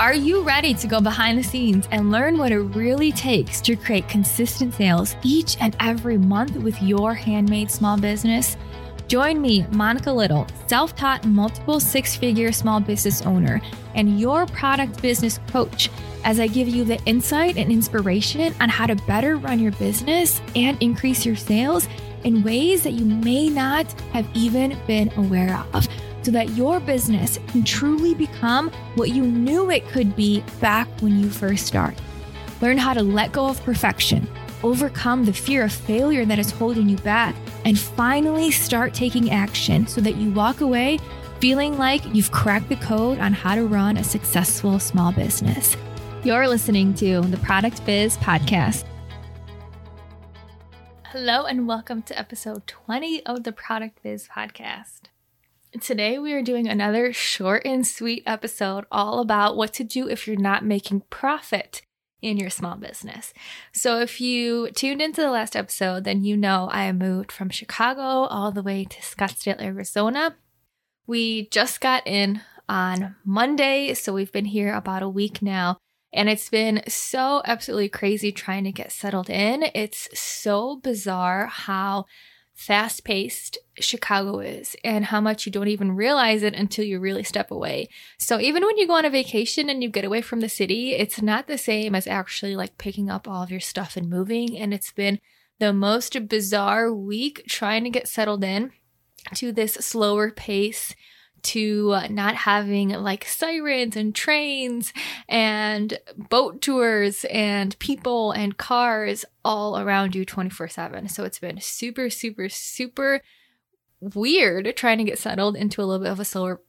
Are you ready to go behind the scenes and learn what it really takes to create consistent sales each and every month with your handmade small business? Join me, Monica Little, self taught multiple six figure small business owner and your product business coach, as I give you the insight and inspiration on how to better run your business and increase your sales in ways that you may not have even been aware of so that your business can truly become what you knew it could be back when you first started. Learn how to let go of perfection, overcome the fear of failure that is holding you back, and finally start taking action so that you walk away feeling like you've cracked the code on how to run a successful small business. You're listening to the Product Biz Podcast. Hello, and welcome to episode 20 of the Product Biz Podcast. Today, we are doing another short and sweet episode all about what to do if you're not making profit in your small business. So, if you tuned into the last episode, then you know I moved from Chicago all the way to Scottsdale, Arizona. We just got in on Monday, so we've been here about a week now. And it's been so absolutely crazy trying to get settled in. It's so bizarre how fast paced Chicago is and how much you don't even realize it until you really step away. So even when you go on a vacation and you get away from the city, it's not the same as actually like picking up all of your stuff and moving. And it's been the most bizarre week trying to get settled in to this slower pace to uh, not having like sirens and trains and boat tours and people and cars all around you 24 7. So it's been super, super, super weird trying to get settled into a little bit of a slower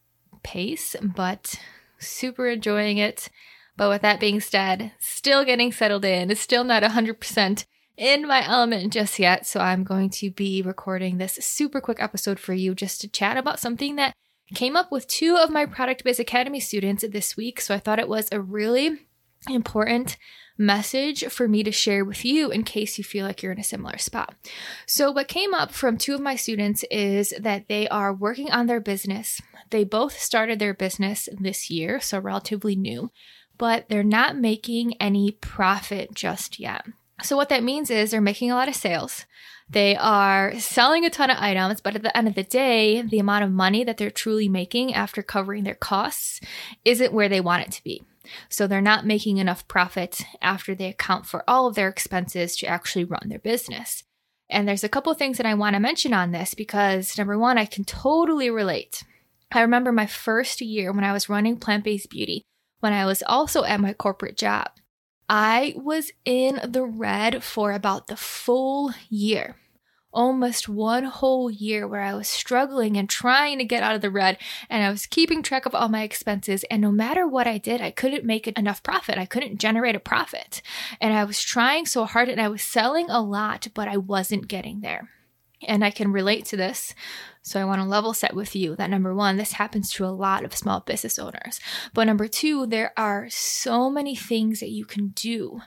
pace, but super enjoying it. But with that being said, still getting settled in, still not 100% in my element just yet. So I'm going to be recording this super quick episode for you just to chat about something that came up with two of my Product Biz Academy students this week. So I thought it was a really important message for me to share with you in case you feel like you're in a similar spot. So, what came up from two of my students is that they are working on their business. They both started their business this year, so relatively new, but they're not making any profit just yet. So, what that means is they're making a lot of sales. They are selling a ton of items, but at the end of the day, the amount of money that they're truly making after covering their costs isn't where they want it to be. So they're not making enough profit after they account for all of their expenses to actually run their business. And there's a couple things that I want to mention on this because number one, I can totally relate. I remember my first year when I was running Plant Based Beauty, when I was also at my corporate job. I was in the red for about the full year almost one whole year where I was struggling and trying to get out of the red and I was keeping track of all my expenses. And no matter what I did, I couldn't make enough profit. I couldn't generate a profit. And I was trying so hard and I was selling a lot, but I wasn't getting there. And I can relate to this so I want to level set with you that number one, this happens to a lot of small business owners. But number two, there are so many things that you can do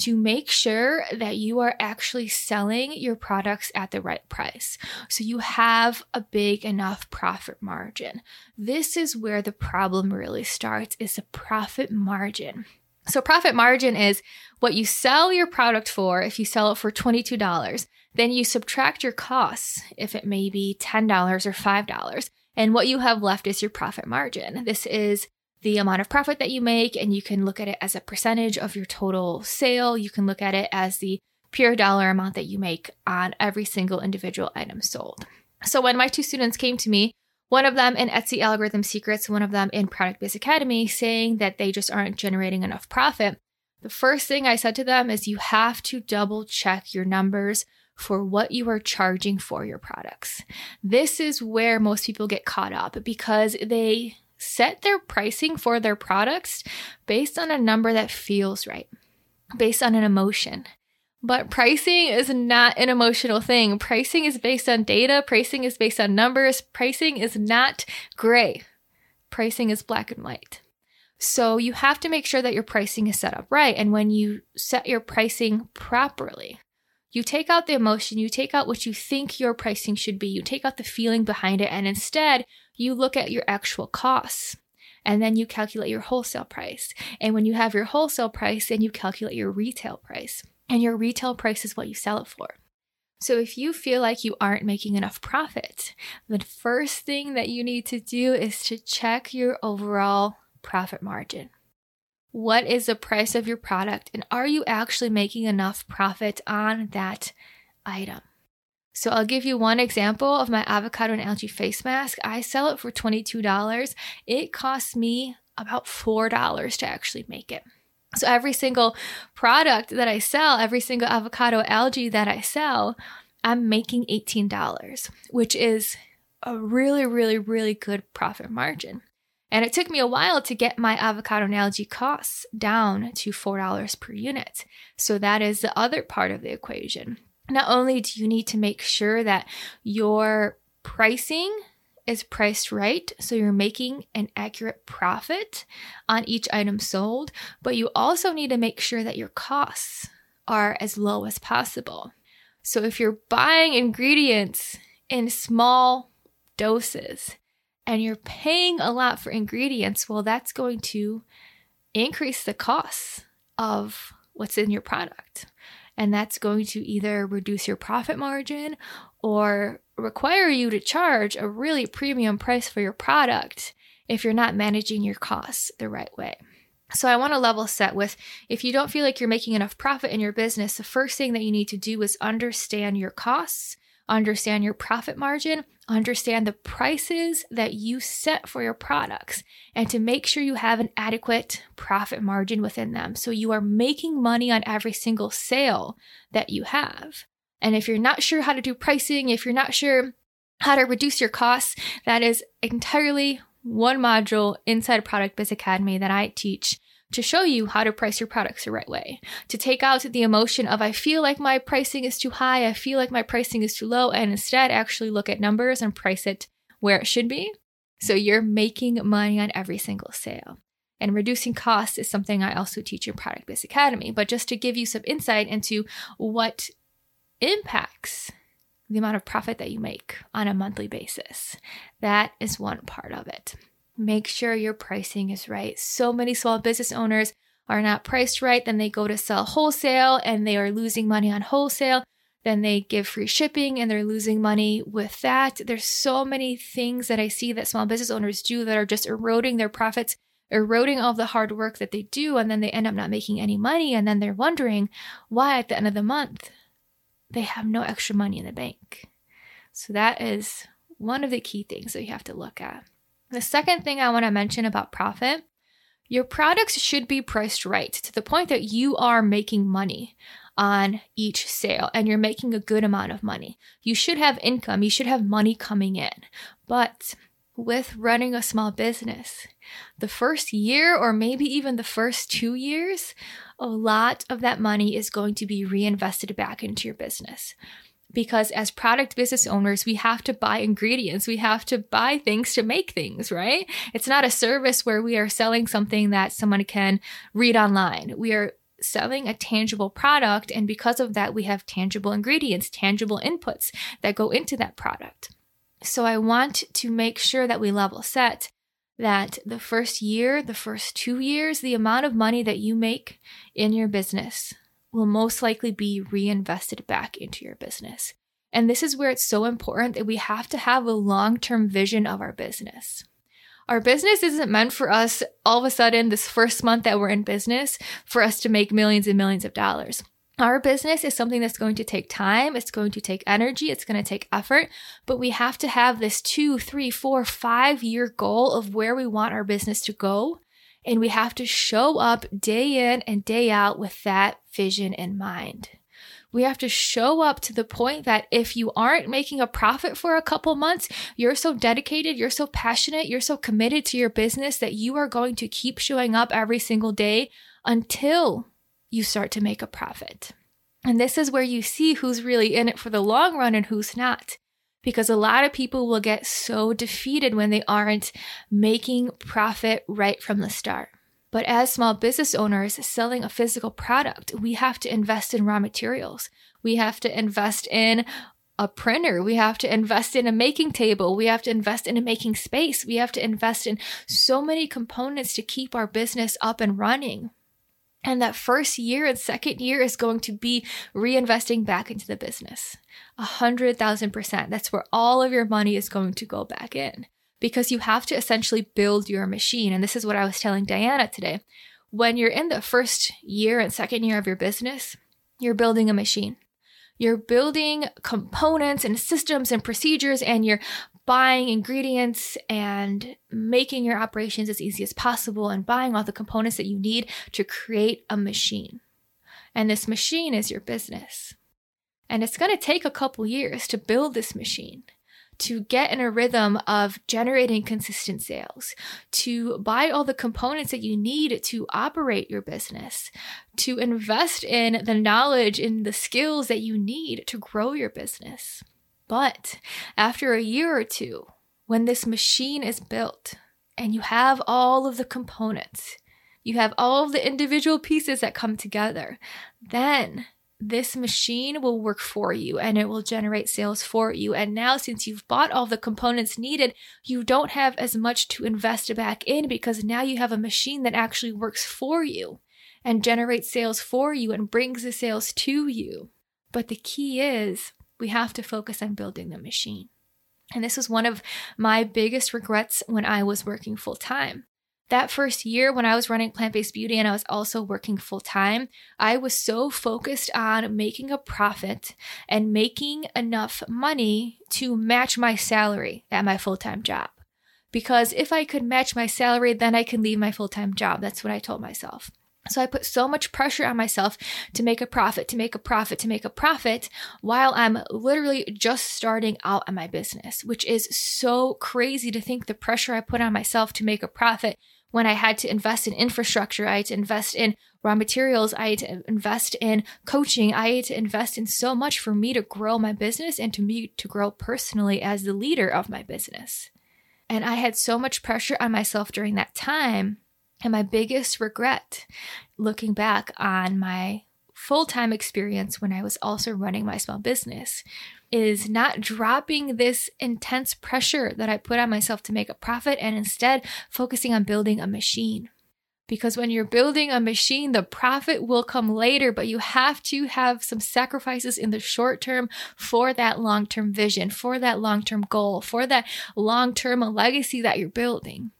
to make sure that you are actually selling your products at the right price. So you have a big enough profit margin. This is where the problem really starts is the profit margin. So profit margin is what you sell your product for if you sell it for $22 then you subtract your costs, if it may be $10 or $5, and what you have left is your profit margin. This is the amount of profit that you make, and you can look at it as a percentage of your total sale. You can look at it as the pure dollar amount that you make on every single individual item sold. So when my two students came to me, one of them in Etsy Algorithm Secrets, one of them in Product Biz Academy, saying that they just aren't generating enough profit. The first thing I said to them is you have to double check your numbers for what you are charging for your products. This is where most people get caught up because they set their pricing for their products based on a number that feels right, based on an emotion. But pricing is not an emotional thing. Pricing is based on data, pricing is based on numbers, pricing is not gray. Pricing is black and white. So you have to make sure that your pricing is set up right. And when you set your pricing properly, you take out the emotion, you take out what you think your pricing should be, you take out the feeling behind it, and instead you look at your actual costs. And then you calculate your wholesale price. And when you have your wholesale price, then you calculate your retail price. And your retail price is what you sell it for. So if you feel like you aren't making enough profit, the first thing that you need to do is to check your overall profit margin. What is the price of your product and are you actually making enough profit on that item? So I'll give you one example of my avocado and algae face mask. I sell it for $22. It costs me about $4 to actually make it. So every single product that I sell, every single avocado algae that I sell, I'm making $18, which is a really, really, really good profit margin. And it took me a while to get my avocado and algae costs down to $4 per unit. So that is the other part of the equation. Not only do you need to make sure that your pricing is priced right, so you're making an accurate profit on each item sold, but you also need to make sure that your costs are as low as possible. So if you're buying ingredients in small doses and you're paying a lot for ingredients, well, that's going to increase the costs of what's in your product. And that's going to either reduce your profit margin or require you to charge a really premium price for your product if you're not managing your costs the right way. So I want to level set with if you don't feel like you're making enough profit in your business, the first thing that you need to do is understand your costs, understand your profit margin, understand the prices that you set for your products, and to make sure you have an adequate profit margin within them. So you are making money on every single sale that you have. And if you're not sure how to do pricing, if you're not sure how to reduce your costs, that is entirely one module inside Product Biz Academy that I teach to show you how to price your products the right way. To take out the emotion of, I feel like my pricing is too high, I feel like my pricing is too low, and instead actually look at numbers and price it where it should be. So you're making money on every single sale. And reducing costs is something I also teach in Product Based Academy. But just to give you some insight into what impacts the amount of profit that you make on a monthly basis, that is one part of it make sure your pricing is right. So many small business owners are not priced right, then they go to sell wholesale and they are losing money on wholesale. Then they give free shipping and they're losing money with that. There's so many things that I see that small business owners do that are just eroding their profits, eroding all the hard work that they do, and then they end up not making any money. And then they're wondering why at the end of the month they have no extra money in the bank. So that is one of the key things that you have to look at. The second thing I want to mention about profit your products should be priced right to the point that you are making money on each sale and you're making a good amount of money. You should have income, you should have money coming in. But with running a small business, the first year or maybe even the first two years, a lot of that money is going to be reinvested back into your business because as product business owners, we have to buy ingredients. We have to buy things to make things, right? It's not a service where we are selling something that someone can read online. We are selling a tangible product. And because of that, we have tangible ingredients, tangible inputs that go into that product. So I want to make sure that we level set that the first year, the first two years, the amount of money that you make in your business will most likely be reinvested back into your business. And this is where it's so important that we have to have a long term vision of our business. Our business isn't meant for us all of a sudden, this first month that we're in business, for us to make millions and millions of dollars. Our business is something that's going to take time, it's going to take energy, it's going to take effort, but we have to have this two, three, four, five year goal of where we want our business to go and we have to show up day in and day out with that vision in mind. We have to show up to the point that if you aren't making a profit for a couple months, you're so dedicated, you're so passionate, you're so committed to your business that you are going to keep showing up every single day until you start to make a profit. And this is where you see who's really in it for the long run and who's not because a lot of people will get so defeated when they aren't making profit right from the start. But as small business owners selling a physical product, we have to invest in raw materials. We have to invest in a printer. We have to invest in a making table. We have to invest in a making space. We have to invest in so many components to keep our business up and running. And that first year and second year is going to be reinvesting back into the business. A hundred thousand percent. That's where all of your money is going to go back in because you have to essentially build your machine. And this is what I was telling Diana today. When you're in the first year and second year of your business, you're building a machine. You're building components and systems and procedures, and you're buying ingredients and making your operations as easy as possible and buying all the components that you need to create a machine. And this machine is your business. And it's going to take a couple years to build this machine, to get in a rhythm of generating consistent sales, to buy all the components that you need to operate your business, to invest in the knowledge and the skills that you need to grow your business. But after a year or two, when this machine is built and you have all of the components, you have all of the individual pieces that come together, then this machine will work for you and it will generate sales for you. And now, since you've bought all the components needed, you don't have as much to invest back in because now you have a machine that actually works for you and generates sales for you and brings the sales to you. But the key is we have to focus on building the machine. And this was one of my biggest regrets when I was working full time. That first year when I was running plant based beauty and I was also working full time, I was so focused on making a profit and making enough money to match my salary at my full time job. Because if I could match my salary, then I can leave my full time job. That's what I told myself. So I put so much pressure on myself to make a profit, to make a profit, to make a profit while I'm literally just starting out on my business, which is so crazy to think the pressure I put on myself to make a profit when I had to invest in infrastructure, I had to invest in raw materials, I had to invest in coaching, I had to invest in so much for me to grow my business and to me to grow personally as the leader of my business. And I had so much pressure on myself during that time and my biggest regret looking back on my full time experience when I was also running my small business is not dropping this intense pressure that I put on myself to make a profit and instead focusing on building a machine. Because when you're building a machine, the profit will come later, but you have to have some sacrifices in the short term for that long term vision, for that long term goal, for that long term legacy that you're building.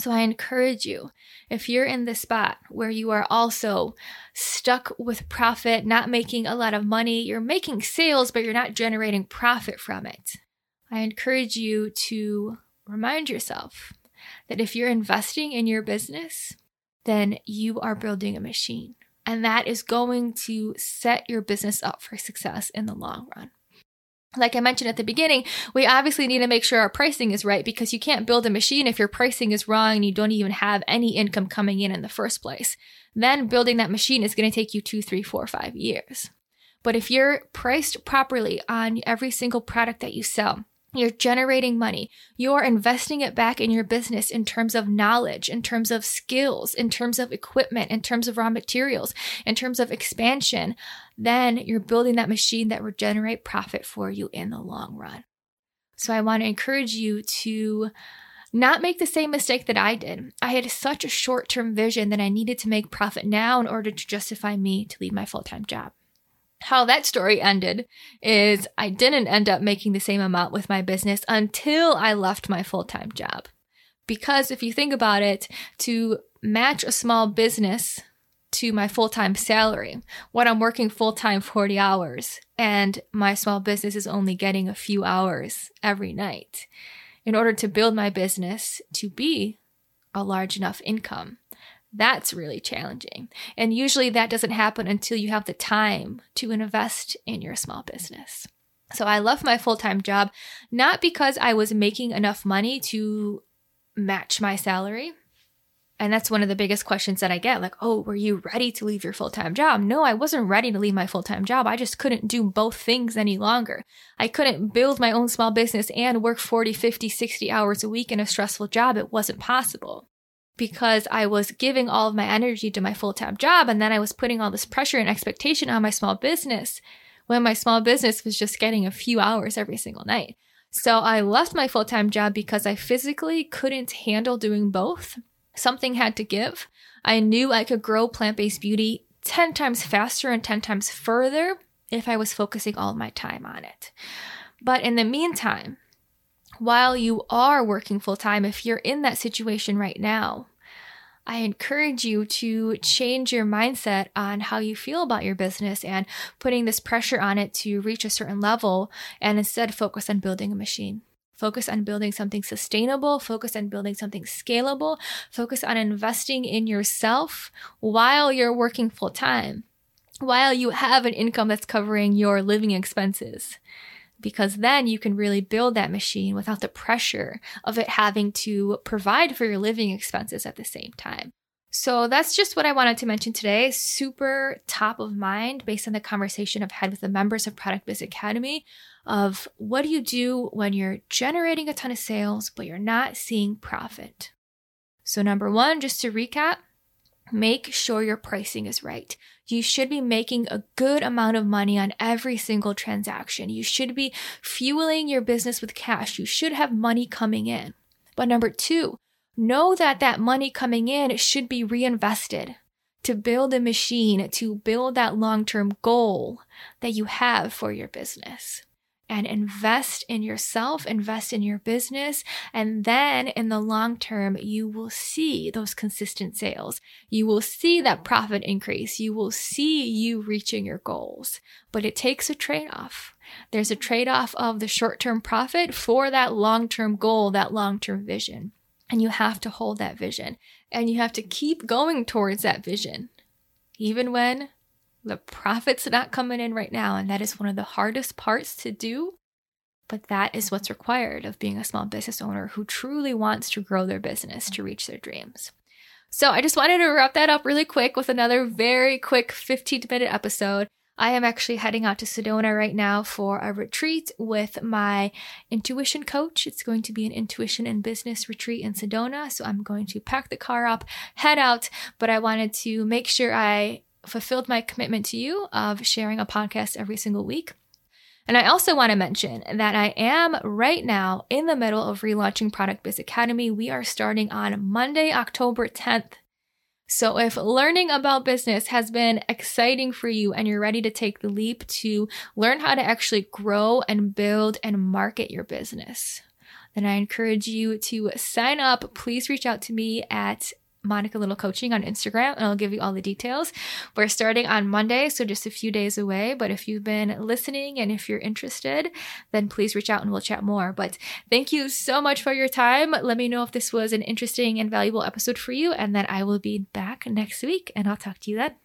So I encourage you, if you're in the spot where you are also stuck with profit, not making a lot of money, you're making sales, but you're not generating profit from it. I encourage you to remind yourself that if you're investing in your business, then you are building a machine. And that is going to set your business up for success in the long run like I mentioned at the beginning, we obviously need to make sure our pricing is right because you can't build a machine if your pricing is wrong and you don't even have any income coming in in the first place. Then building that machine is going to take you two, three, four, five years. But if you're priced properly on every single product that you sell, you're generating money. You're investing it back in your business in terms of knowledge, in terms of skills, in terms of equipment, in terms of raw materials, in terms of expansion. Then you're building that machine that will generate profit for you in the long run. So I want to encourage you to not make the same mistake that I did. I had such a short term vision that I needed to make profit now in order to justify me to leave my full time job how that story ended is I didn't end up making the same amount with my business until I left my full time job. Because if you think about it, to match a small business to my full time salary, when I'm working full time 40 hours and my small business is only getting a few hours every night, in order to build my business to be a large enough income, that's really challenging. And usually that doesn't happen until you have the time to invest in your small business. So I left my full time job, not because I was making enough money to match my salary. And that's one of the biggest questions that I get like, oh, were you ready to leave your full time job? No, I wasn't ready to leave my full time job. I just couldn't do both things any longer. I couldn't build my own small business and work 40, 50, 60 hours a week in a stressful job. It wasn't possible because I was giving all of my energy to my full time job and then I was putting all this pressure and expectation on my small business. when my small business was just getting a few hours every single night. So I left my full time job because I physically couldn't handle doing both. Something had to give. I knew I could grow plant based beauty 10 times faster and 10 times further if I was focusing all my time on it. But in the meantime, while you are working full time, if you're in that situation right now, I encourage you to change your mindset on how you feel about your business and putting this pressure on it to reach a certain level and instead focus on building a machine. Focus on building something sustainable, focus on building something scalable, focus on investing in yourself while you're working full time, while you have an income that's covering your living expenses because then you can really build that machine without the pressure of it having to provide for your living expenses at the same time. So that's just what I wanted to mention today. Super top of mind based on the conversation I've had with the members of Product Biz Academy of what do you do when you're generating a ton of sales, but you're not seeing profit? So, number one, just to recap, make sure your pricing is right. You should be making a good amount of money on every single transaction. You should be fueling your business with cash. You should have money coming in. But number two, know that that money coming in should be reinvested to build a machine, to build that long term goal that you have for your business and invest in yourself, invest in your business. And then in the long term, you will see those consistent sales. You will see that profit increase. You will see you reaching your goals. But it takes a trade off. There's a trade off of the short term profit for that long term goal, that long term vision. And you have to hold that vision and you have to keep going towards that vision, even when the profit's not coming in right now, and that is one of the hardest parts to do. But that is what's required of being a small business owner who truly wants to grow their business to reach their dreams. So I just wanted to wrap that up really quick with another very quick 15 minute episode. I am actually heading out to Sedona right now for a retreat with my intuition coach. It's going to be an intuition and business retreat in Sedona. So I'm going to pack the car up, head out, but I wanted to make sure I fulfilled my commitment to you of sharing a podcast every single week. And I also want to mention that I am right now in the middle of relaunching Product Biz Academy. We are starting on Monday, October 10th. So, if learning about business has been exciting for you and you're ready to take the leap to learn how to actually grow and build and market your business, then I encourage you to sign up. Please reach out to me at Monica Little Coaching on Instagram, and I'll give you all the details. We're starting on Monday, so just a few days away. But if you've been listening and if you're interested, then please reach out and we'll chat more. But thank you so much for your time. Let me know if this was an interesting and valuable episode for you, and then I will be back next week, and I'll talk to you then.